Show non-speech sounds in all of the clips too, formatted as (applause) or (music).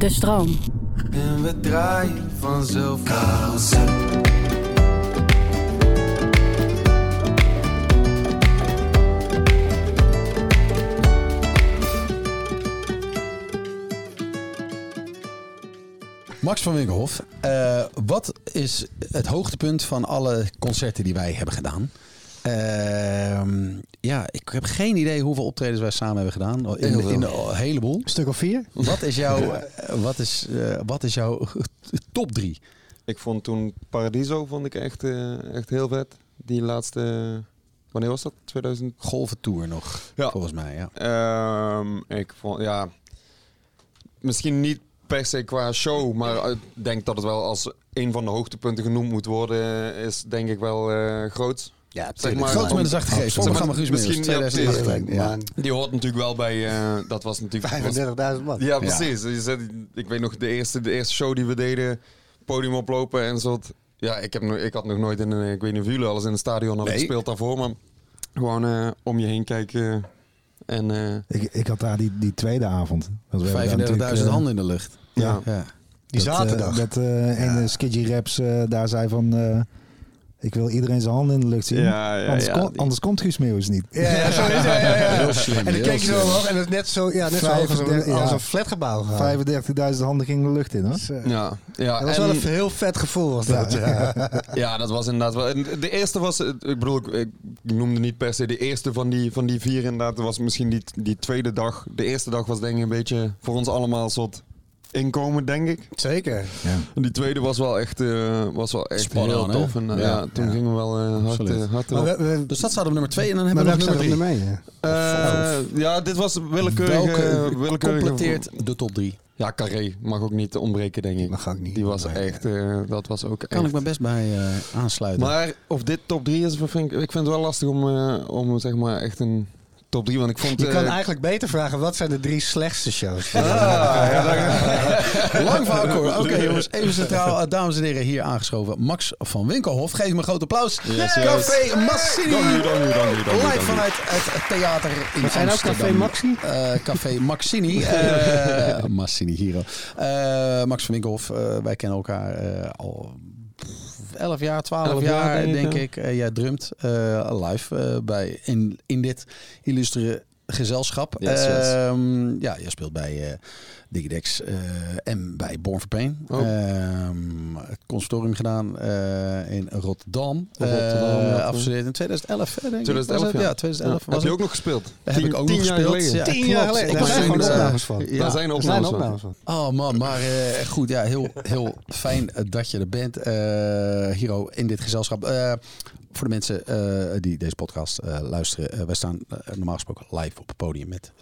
De stroom. En we draaien vanzelf carousel. Max van Winkelhof, eh, wat is het hoogtepunt van alle concerten die wij hebben gedaan? Ehm, ja, ik heb geen idee hoeveel optredens wij samen hebben gedaan. In, in een heleboel. Een stuk of vier? Wat is jouw, (laughs) eh, wat is, eh, wat is jouw (laughs) top drie? Ik vond toen Paradiso vond ik echt, eh, echt heel vet. Die laatste... Wanneer was dat? 2000? Golven Tour nog, Ja. volgens mij. Ja. Ehm, ik vond, ja... Misschien niet per se qua show, maar ik denk dat het wel als een van de hoogtepunten genoemd moet worden, is denk ik wel eh groot. Ja, Zeg maar, Groot met een zachte geest. Zeg maar, misschien- Meeuwis, ja, 2018. Ja. Die hoort natuurlijk wel bij, eh, dat was natuurlijk... was- 35.000 man. Ja, precies. Je zet- ik weet nog, de eerste, de eerste show die we deden, podium oplopen en soort... Ja, ik, heb nog, ik had nog nooit in een, ik weet niet of jullie alles in een stadion hadden Nee. gespeeld daarvoor, maar gewoon eh, om je heen kijken en... eh, Ik, ik had daar die, die tweede avond. Want we hebben daar 35.000 natuurlijk, eh, handen in de lucht. ja. Ja. Die dat, zaterdag. eh, dat eh ene Skidgy Raps eh, daar zei van... ik wil iedereen zijn handen in de lucht zien. Ja, ja, anders, ja, kon- die- anders komt Guus Meeuwis niet. ja, ja, zo is het. Ja, ja, ja. Heel slim, En dan keek je zo omhoog en het is net zo, ja, net zo hoog als een, 35, als een flatgebouw. gegaan. 35.000 handen gingen de lucht in hoor. Ja, ja, dat was en- wel een heel vet gevoel. Was dat, ja. Ja, dat was inderdaad wel. en De eerste was, ik bedoel, ik, ik noemde niet per se de eerste van die, van die vier inderdaad. Dat was misschien die, die tweede dag. De eerste dag was denk ik een beetje voor ons allemaal een soort inkomen, denk ik. Zeker. En die tweede was wel echt, eh, was wel echt Spot heel tof. En, eh, Ja. ja, toen Ja. gingen we wel eh, hard, hard Maar erop. we, we, Dus dat staat op nummer 2 en dan maar hebben we nog nummer er 3. mee? Eh, ja, dit was willekeurig. Welke willekeurig completeert de top 3? Ja, Carré mag ook niet ontbreken, denk ik. Mag ook niet Die was ontbreken. echt, eh, dat was ook Kan echt. ik me best bij eh, aansluiten. Maar of dit top 3 is, vind ik, ik vind het wel lastig om, eh, om zeg maar echt een top 3. Want ik vond. Je kan eh, eigenlijk beter vragen, wat zijn de drie slechtste shows? (laughs) Lang verhaal kort. Oké jongens, even centraal. eh, dames en heren, hier aangeschoven. Max van Winkelhof. Geef hem een groot applaus. Yes, yes. Café Massini. Dank u, dank u, dank u, dank u, Live vanuit het theater in We zijn ook. Café Maxi? Eh, Café Maxini. (laughs) Eh, Massini, hier. Eh, Max van Winkelhof. wij kennen elkaar eh, al 11 jaar, 12 11 jaar, jaar, denk ik. Eh, jij drumt eh, live eh, bij, in, in dit illustere gezelschap. Yes, yes. Ehm, ja, je speelt bij eh Digidex eh, en bij Born for Pain. Oh. Ehm, het conservatorium gedaan eh, in Rotterdam. Rotterdam, Eh, ja. afgestudeerd in 2011, hè, denk ik. 2011, Was het? ja. Ja, 2011 Ja. was Heb je ook nog gespeeld? Heb Tien- ik ook tien nog jaar gespeeld. geleden. Ja, Tien klopt. jaar geleden. Ik Daar was zijn opnames van. ja. Daar zijn zijn opnames van. Oh man, maar eh, goed, ja, heel, heel fijn dat je er bent, eh Hiro, in dit gezelschap. Voor de mensen eh, die deze podcast eh, luisteren, eh, wij staan normaal gesproken live op het podium met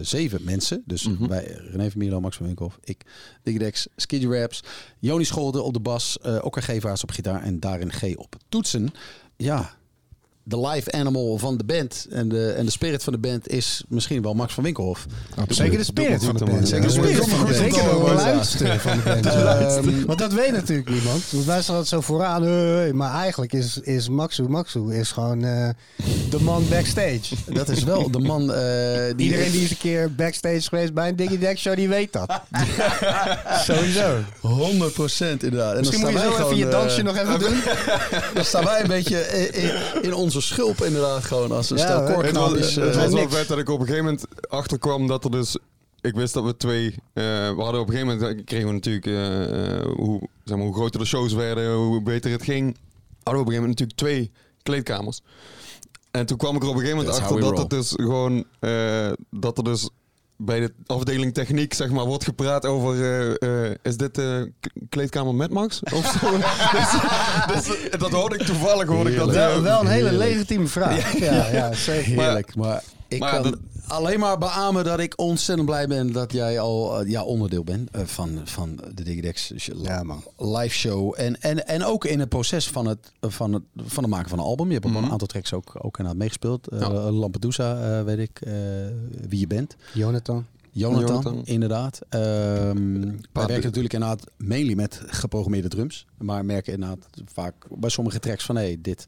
zeven mensen. Dus Mhm. wij, René van Mierlo, Max van Winkhoff, ik, Digidex, Skidgy Raps, Joni Scholder op de bas, Okker Gevaars op gitaar en Daarin G op toetsen. Ja, de live animal van de band en de, en de spirit van de band is misschien wel Max van Winkelhof. Zeker de spirit van de band. Zeker de man. spirit van de band. Zeker de luidste van de band. Ehm, Want dat weet natuurlijk niemand. Want wij staan altijd zo vooraan. hey, maar eigenlijk is, is Maxu Maxu is gewoon eh, de man backstage. Dat is wel de man eh, die... Iedereen die eens een keer backstage geweest bij een Diggy Deck show, die weet dat. (laughs) Sowieso. 100 procent inderdaad. En Misschien dan moet je staan zo even je dansje eh, nog even (laughs) doen. Dan staan wij een beetje in, in, in onze schulp inderdaad gewoon als een Ja, stel hoor. Het was, het eh, was wel vet dat ik op een gegeven moment achterkwam dat er dus... Ik wist dat we twee... eh, we hadden op een gegeven moment... kregen we natuurlijk... eh, hoe, zeg maar, hoe groter de shows werden, hoe beter het ging. Hadden we op een gegeven moment natuurlijk twee kleedkamers. En toen kwam ik er op een gegeven moment That's achter dat het dus gewoon... dat er dus bij de afdeling techniek zeg maar wordt gepraat over... eh, eh, is dit de kleedkamer met Max? Of zo? (laughs) dus, dus, dat hoorde ik toevallig. Hoorde ik dat, Wel, eh, wel een hele legitieme vraag. Ja, ja, zeker. Heerlijk. Maar, ik maar kan dat- alleen maar beamen dat ik ontzettend blij ben dat jij al eh, ja, onderdeel bent eh, van, van de Digidex Ja, man. live show. En, en, en ook in het proces van het, van het, van het maken van een album. Je hebt op een aantal tracks ook, ook inderdaad meegespeeld. Eh, Ja. Lampedusa, eh, weet ik, eh, wie je bent. Jonathan. Jonathan, Jonathan. inderdaad. Ehm wij werken natuurlijk inderdaad mainly met geprogrammeerde drums. Maar merken inderdaad vaak bij sommige tracks van... hé, hey, dit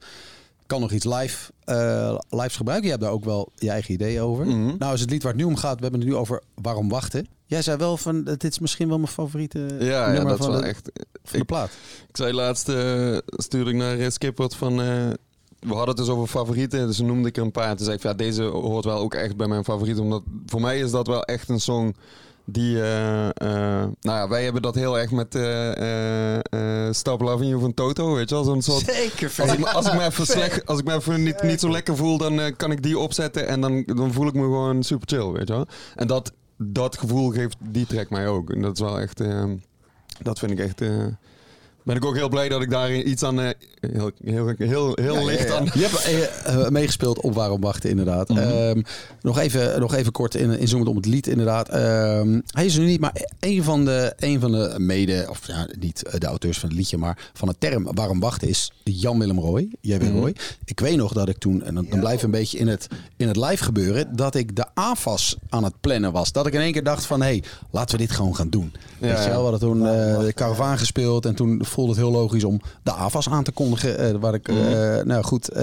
kan nog iets live, eh lives gebruiken. Je hebt daar ook wel je eigen idee over. Mhm. Nou is het lied waar het nu om gaat... we hebben het nu over Waarom Wachten. Jij zei wel van, dit is misschien wel mijn favoriete Ja, ja dat is wel de, echt... van de plaat. Ik zei laatst, eh, stuurde ik naar eh, Skipper van... we hadden het dus over favorieten, dus noemde ik er een paar. Toen zei ik, ja, deze hoort wel ook echt bij mijn favorieten. Omdat voor mij is dat wel echt een song die... eh, nou ja, wij hebben dat heel erg met You van Toto, weet je wel? Zo'n soort... Zeker, Als ik, als ik me even, slecht, als ik me even niet, niet zo lekker voel, dan kan ik die opzetten en dan, dan voel ik me gewoon super chill, weet je wel. En dat, dat gevoel geeft die track mij ook. En dat is wel echt, dat vind ik echt, ben ik ook heel blij dat ik daar iets aan, eh, heel, heel, heel, heel licht aan... Je hebt eh, eh, meegespeeld op Waarom Wachten, inderdaad. Mhm. Ehm, nog, even, nog even kort in, inzoomend op het lied, inderdaad. Ehm, hij is nu niet, maar een van de, een van de mede, of ja, niet de auteurs van het liedje, maar van het term Waarom Wachten is Jan-Willem Roy. Jij bent Mhm. Roy. Ik weet nog dat ik toen, en dan, dan blijf een beetje in het, in het live gebeuren, dat ik de AFAS aan het plannen was. Dat ik in één keer dacht van, hé, hey, laten we dit gewoon gaan doen. Ja, Weet je ja. wel, we hadden toen eh, de Caravaan gespeeld en toen voelde het heel logisch om de AFAS aan te kondigen. eh, waar ik, eh, nou goed, eh,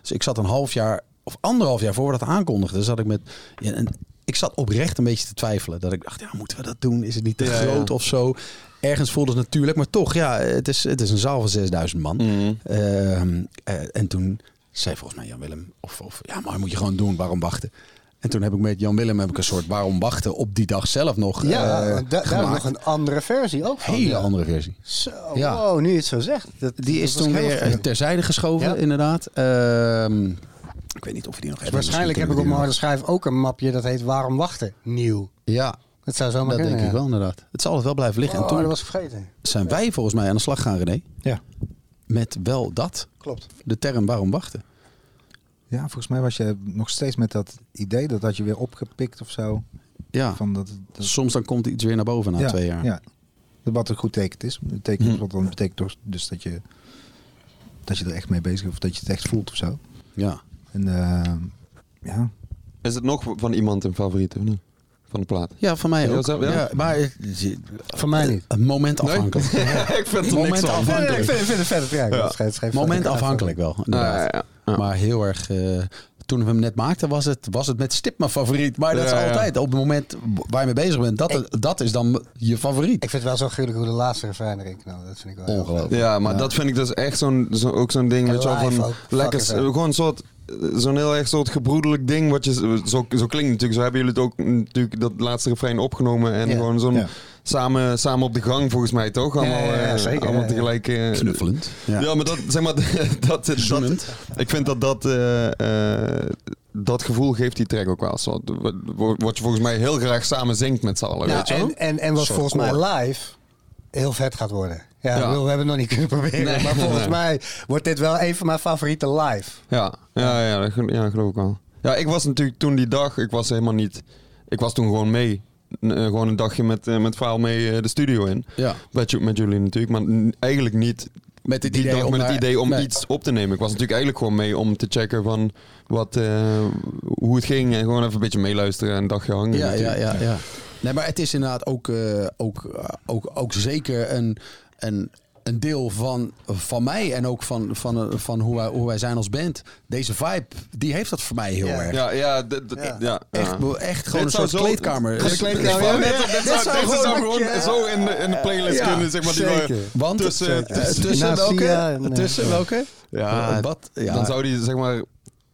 dus ik zat een half jaar of anderhalf jaar voor we dat aankondigden, zat ik met, ja, en ik zat oprecht een beetje te twijfelen. Dat ik dacht, ja, moeten we dat doen? Is het niet te Ja, ja. groot of zo? Ergens voelde het natuurlijk, maar toch, ja, het is, het is een zaal van 6000 man. Mhm. Ehm, eh, en toen zei volgens mij Jan Willem, of, of ja, maar moet je gewoon doen, waarom wachten? En toen heb ik met Jan Willem heb ik een soort waarom wachten op die dag zelf nog Ja, eh, da- daar nog een andere versie ook van. hele ja. andere versie. Zo, Ja. wow, nu je het zo zegt. Dat, Die dat is toen weer vreemd. terzijde geschoven, Ja. inderdaad. Ehm, ik weet niet of we die nog Dus hebben. waarschijnlijk heb ik op mijn harde schijf ook een mapje dat heet Waarom wachten? Nieuw. Ja, Dat zou zo maar dat kunnen. denk ik wel inderdaad. Het zal het wel blijven liggen. Oh, en toen dat was vergeten. zijn wij volgens mij aan de slag gaan, René. Ja. Met wel dat, Klopt. de term waarom wachten. Ja, volgens mij was je nog steeds met dat idee dat had je weer opgepikt of zo. Ja, Van dat, dat, soms dan komt iets weer naar boven na ja, twee jaar. Ja. Wat een goed teken is. Het teken, Hm. wat dan betekent toch dus dat je, dat je er echt mee bezig bent of dat je het echt voelt of zo. Ja. En eh, ja, Is het nog van iemand een favoriet of niet? Van de plaat? Ja, van mij Ja, ook. zelf- ja? ja? maar eh, Voor mij niet. een moment afhankelijk. (laughs) ik vind er Moment niks van. afhankelijk. Nee, ik vind, ik vind het vet. Ja, Ja. Moment afhankelijk wel, Ja, inderdaad. ja, ja. Maar heel erg... eh, toen we hem net maakten, was het, was het met stip mijn favoriet. Maar dat Ja, is ja. altijd op het moment waar je mee bezig bent. Dat, dat is dan je favoriet. Ik vind het wel zo gruwelijk hoe de laatste refrein erin knallen. Dat vind ik wel heel Ongelooflijk. Ja, maar Ja. dat vind ik dus echt zo'n, zo, ook zo'n ding, weet je wel, van lekker, gewoon een soort, zo'n heel erg soort gebroedelijk ding, wat je, zo, zo klinkt natuurlijk, zo hebben jullie het ook natuurlijk dat laatste refrein opgenomen en Ja. gewoon zo'n, Ja. Samen, samen op de gang volgens mij toch, allemaal, Ja, ja, ja, eh, zeker, allemaal tegelijk. eh, Knuffelend. Ja. maar dat, zeg maar, (laughs) dat, dat, Zoenend. ik vind dat dat, eh, eh, dat gevoel geeft die track ook wel. Zo, wat je volgens mij heel graag samen zingt met z'n allen, Nou, weet je wel? en, en, en wat volgens mij live heel vet gaat worden. Ja, Ja. ik bedoel, we hebben het nog niet kunnen proberen. Nee. maar volgens Nee. mij wordt dit wel een van mijn favoriete live. Ja, ja, ja, dat, ja, geloof ik wel. Ja, ik was natuurlijk toen die dag, ik was helemaal niet... Ik was toen gewoon mee. Eh, gewoon een dagje met, eh, met Vaal mee eh, de studio in. Ja. Met, met jullie natuurlijk. Maar eigenlijk niet Met het die idee dag om met het idee om Nee. iets op te nemen. Ik was natuurlijk eigenlijk gewoon mee om te checken van wat, hoe het ging. En gewoon even een beetje meeluisteren en een dagje hangen. Ja, ja, natuurlijk. ja, ja. Nee, maar het is inderdaad ook, ook, ook, ook zeker een, een, een deel van, van mij en ook van, van, eh, van hoe, wij, hoe wij zijn als band. Deze vibe, die heeft dat voor mij heel Ja. erg. Ja, ja, Ja. ja. Echt, ja. echt gewoon een Dit zou soort zo- kleedkamer. Een kleedkamer, Ja, ja. Dit, Ja, dit, dit zou, gewoon- zo in de, in de playlist Ja, kunnen, zeg maar. Die zeker. we Want tussen, Zeker. tussen Naast welke? Tussen welke? Ja, wat? Ja. Dan zou die zeg maar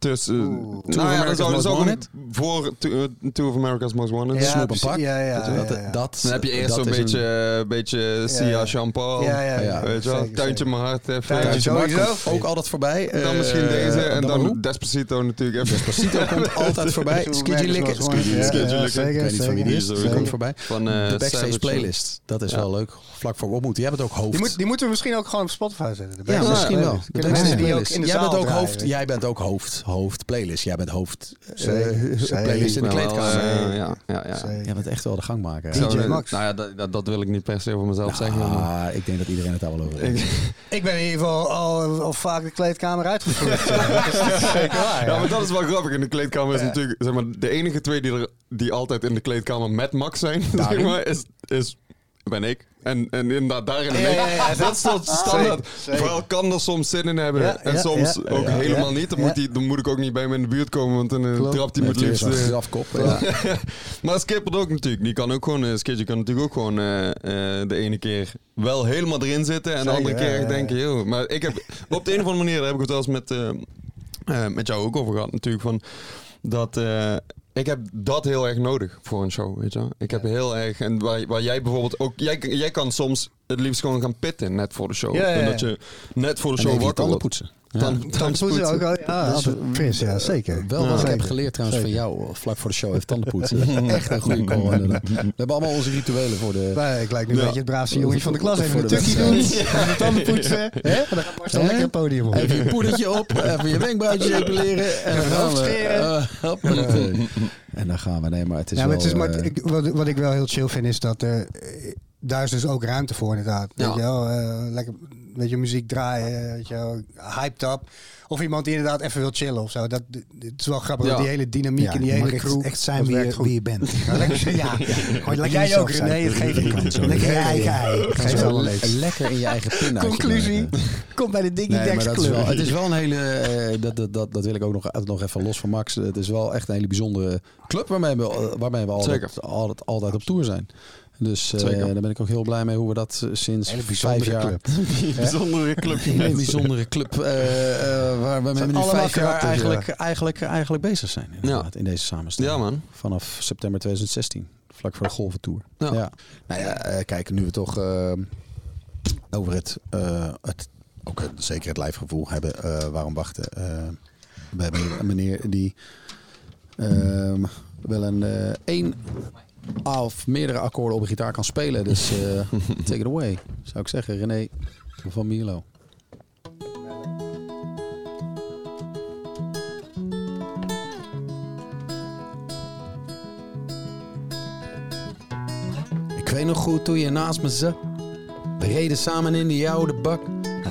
tussen. Oeh. Two nou of ja, Most zou Wanted? gewoon voor Two, eh, Two of America's Most Wanted. Ja, Snoep pak. Ja, ja, dat, ja, ja. dat, Dan heb je eerst dat zo'n is een- beetje, eh, beetje Sia, ja. Jean-Paul. Ja, ja, ja. Weet je wel? Tuintje mijn hart. Tuintje komt ook altijd voorbij. En dan misschien deze. En dan? Despacito natuurlijk even. Despacito komt (laughs) altijd voorbij. Skidgy. Skidgy Licken. zeker, Ik weet niet van wie die is. Die komt voorbij. Van De backstage playlist. Dat is wel leuk. Vlak voor we op moeten. Jij bent ook hoofd. Die, moet, moeten we misschien ook gewoon op Spotify zetten. Ja, misschien wel. mensen die ook in de Jij bent ook hoofd. Jij bent ook hoofd. Hoofd playlist. Jij bent hoofd. eh, zeker. playlist in de Wel, kleedkamer. eh, ja, ja, ja. Jij bent echt wel de gangmaker. DJ Zo, Max. Nou ja, dat, dat, wil ik niet per se over mezelf zeggen. Maar Ah, ik denk dat iedereen het daar wel over heeft. Ik ben in ieder geval al, al vaak de kleedkamer uitgevoerd. (laughs) dat is zeker waar. Ja, maar dat is wel grappig. In de kleedkamer is natuurlijk zeg maar, de enige twee die, er, die altijd in de kleedkamer met Max zijn, (laughs) zeg maar, is, is ben ik. En, en inderdaad, daarin Ja, ben ik. ja, ja, dat is toch standaard. zeker. Vooral kan er soms zin in hebben. Ja, en soms ja, ook ja, helemaal ja. niet. Dan, Ja. moet die, dan moet ik ook niet bij me in de buurt komen. Want dan uh, trapt hij me het liefst. een eh, grafkop. Ja. (laughs) maar Skipper ook natuurlijk. Die kan ook gewoon, uh, Skidje kan natuurlijk ook gewoon eh, eh, de ene keer wel helemaal erin zitten. En de andere keer ja, ja, denken, joh. Maar ik heb, op de een of andere manier, daar heb ik het wel eens met, eh, eh, met jou ook over gehad natuurlijk. Van, dat eh, ik heb dat heel erg nodig voor een show, weet je wel. Ik heb heel erg, en waar, waar jij bijvoorbeeld ook, jij, jij kan soms het liefst gewoon gaan pitten net voor de show. En dat je net voor de show wakker wordt. poetsen. Dan, Tanden tandpoetsen. poetsen ook al. Ja, Dat is fris, ja, zeker. Wel wat Ja, ik heb geleerd trouwens van jou, vlak voor de show, heeft tanden poetsen. (laughs) Echt een goede call. We hebben allemaal onze rituelen voor de... Maar ik lijk nu Ja. een beetje het braafste jongetje van de klas. Even een tukkie doen, even de tanden poetsen. Hè? En dan gaat Marcel lekker het podium op. Even je poedertje op, (laughs) even je wenkbrauwtjes epileren. En dan gaan we... hoofdscheren. eh, en dan gaan we. Nee, maar het is ja, maar wel... het is maar, eh, ik, wat, wat ik wel heel chill vind is dat er... eh, daar is dus ook ruimte voor inderdaad. Ja. Weet je wel, eh, lekker weet je, muziek draaien, weet je hyped up. Of iemand die inderdaad even wil chillen of zo. Dat, het is wel grappig, Ja. dat die hele dynamiek Ja, en die hele crew... echt zijn wie je, goed. wie je bent. (laughs) Ja, lekker, ja. (laughs) Gewoon lekker Jij ook. René. Het geeft. Lekker je eigen ei. Geef lekker in je eigen (laughs) pin Conclusie. Kom bij de Diggy Nee, maar Dex dat is Club. wel, het is wel een hele, eh, dat, dat, dat, dat wil ik ook nog, nog even los van Max. Het is wel echt een hele bijzondere club waarmee we, waarmee we altijd, altijd, altijd op tour zijn. Dus eh, daar ben ik ook heel blij mee hoe we dat eh, sinds Hele vijf jaar... club. (laughs) Bijzondere club. Een bijzondere club eh, waar we nu allemaal vijf jaar eigenlijk, eigenlijk, eigenlijk bezig zijn inderdaad, in deze samenstelling. Ja, man. Vanaf september 2016, vlak voor de Golventour. Ja. Ja. Nou ja, kijk, nu we toch over het, het ook zeker het lijfgevoel hebben, waarom wachten? We hebben een meneer die ehm, wel een eh, of meerdere akkoorden op een gitaar kan spelen. Dus eh, (laughs) take it away, zou ik zeggen. René van Milo. Ik weet nog goed hoe je naast me zat. We reden samen in die oude bak.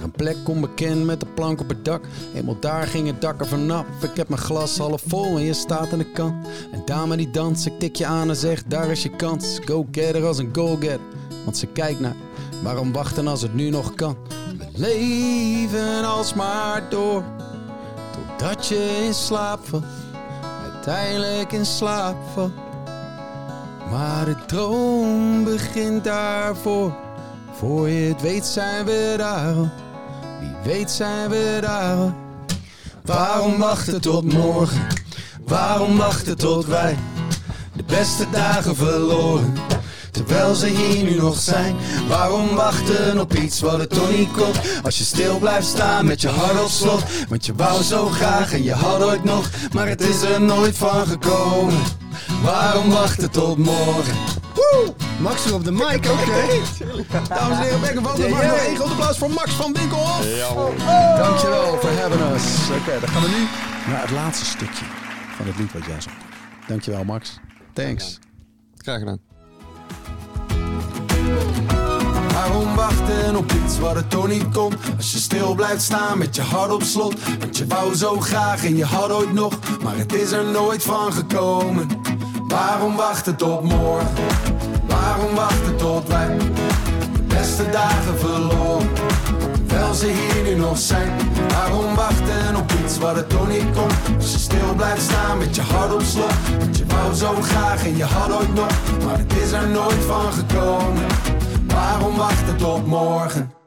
Een plek onbekend met een plank op het dak. Eenmaal daar ging het dak er vanaf. Ik heb mijn glas half vol en je staat aan de kant. Een dame die danst, ik tik je aan en zeg: daar is je kans. Go getter als een go getter. Want ze kijkt naar, waarom wachten als het nu nog kan? We leven alsmaar door. Totdat je in slaap valt. Uiteindelijk in slaap valt. Maar de droom begint daarvoor. Voor je het weet zijn we daar al. Wie weet zijn we daar. Waarom wachten tot morgen? Waarom wachten tot wij de beste dagen verloren? Terwijl ze hier nu nog zijn. Waarom wachten op iets wat het toch niet komt? Als je stil blijft staan met je hart op slot. Want je wou zo graag en je had ooit nog. Maar het is er nooit van gekomen. Waarom wachten tot morgen? Woe! Max er op de mic, oké. Dames en heren, back and Yeah, Mag nog één groot applaus voor Max van Winkelhof. Dankjewel voor having us. Oké, dan gaan we nu naar het laatste stukje van het lied wat jij zong. Dankjewel Max. Thanks. Graag gedaan. Waarom wachten op iets wat er toch niet komt? Als je stil blijft staan met je hart op slot. Want je wou zo graag en je had ooit nog, maar het is er nooit van gekomen. Waarom wachten tot morgen? Waarom wachten tot wij de beste dagen verloren? Terwijl ze hier nu nog zijn. Waarom wachten op iets wat er toch niet komt? Als je stil blijft staan met je hart op slot. Want je wou zo graag en je had ooit nog, maar het is er nooit van gekomen. Waarom wachten tot morgen?